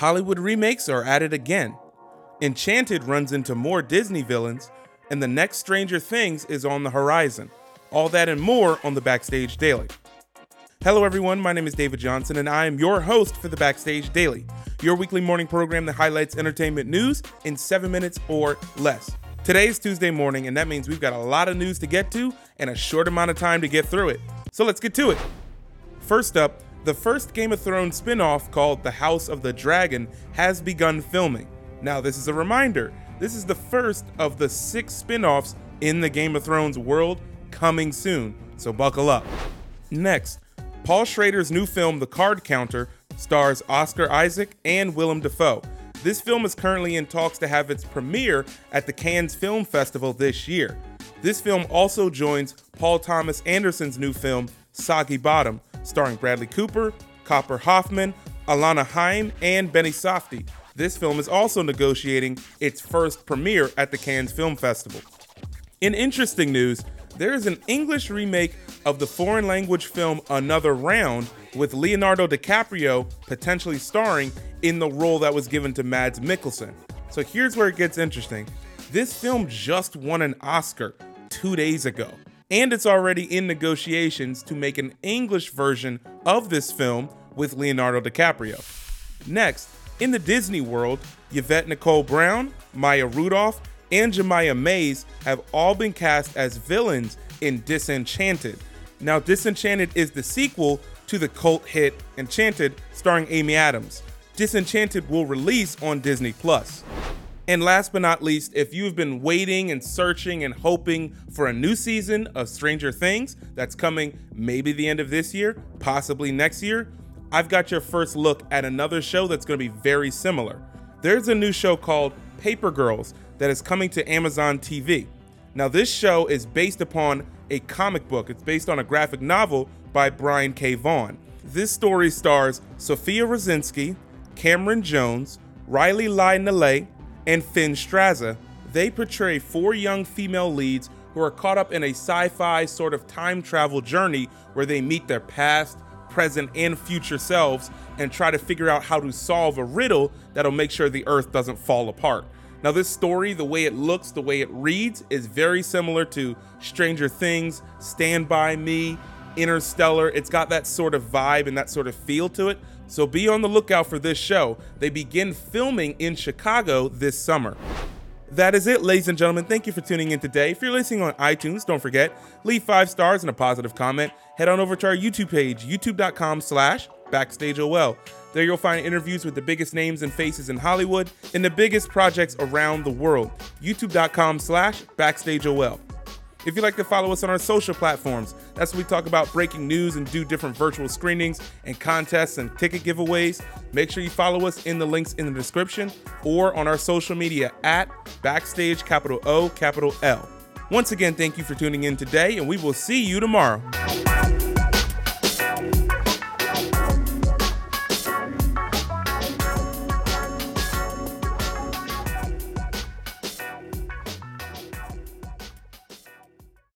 Hollywood remakes are at it again. Enchanted runs into more Disney villains, and the next Stranger Things is on the horizon. All that and more on the Backstage Daily. Hello, everyone. My name is David Johnson, and I am your host for the Backstage Daily, your weekly morning program that highlights entertainment news in seven minutes or less. Today is Tuesday morning, and that means we've got a lot of news to get to and a short amount of time to get through it. So let's get to it. First up, the first Game of Thrones spin off called The House of the Dragon has begun filming. Now, this is a reminder this is the first of the six spin offs in the Game of Thrones world coming soon, so buckle up. Next, Paul Schrader's new film, The Card Counter, stars Oscar Isaac and Willem Dafoe. This film is currently in talks to have its premiere at the Cannes Film Festival this year. This film also joins Paul Thomas Anderson's new film, Soggy Bottom, starring Bradley Cooper, Copper Hoffman, Alana Haim, and Benny Safdie. This film is also negotiating its first premiere at the Cannes Film Festival. In interesting news, there is an English remake of the foreign language film Another Round with Leonardo DiCaprio potentially starring in the role that was given to Mads Mikkelsen. So here's where it gets interesting. This film just won an Oscar two days ago, and it's already in negotiations to make an English version of this film with Leonardo DiCaprio. Next, in the Disney world, Yvette Nicole Brown, Maya Rudolph, and Jayma Mays have all been cast as villains in Disenchanted. Now, Disenchanted is the sequel to the cult hit Enchanted, starring Amy Adams. Disenchanted will release on Disney Plus. And last but not least, if you've been waiting and searching and hoping for a new season of Stranger Things that's coming maybe the end of this year, possibly next year, I've got your first look at another show that's going to be very similar. There's a new show called Paper Girls that is coming to Amazon TV. Now, this show is based upon a comic book, it's based on a graphic novel by Brian K. Vaughan. This story stars Sofia Rosinsky, Camryn Jones, Riley Lai and Finn Strazza. They portray four young female leads who are caught up in a sci fi sort of time travel journey where they meet their past, present, and future selves and try to figure out how to solve a riddle that'll make sure the Earth doesn't fall apart. Now, this story, the way it looks, the way it reads, is very similar to Stranger Things, Stand By Me, Interstellar. It's got that sort of vibe and that sort of feel to it. So be on the lookout for this show. They begin filming in Chicago this summer. That is it, ladies and gentlemen. Thank you for tuning in today. If you're listening on iTunes, don't forget, leave five stars and a positive comment. Head on over to our YouTube page, youtube.com slash backstageol. There you'll find interviews with the biggest names and faces in Hollywood and the biggest projects around the world. youtube.com slash backstageol. If you'd like to follow us on our social platforms, that's where we talk about breaking news and do different virtual screenings and contests and ticket giveaways. Make sure you follow us in the links in the description or on our social media at backstage capital O capital L. Once again, thank you for tuning in today, and we will see you tomorrow.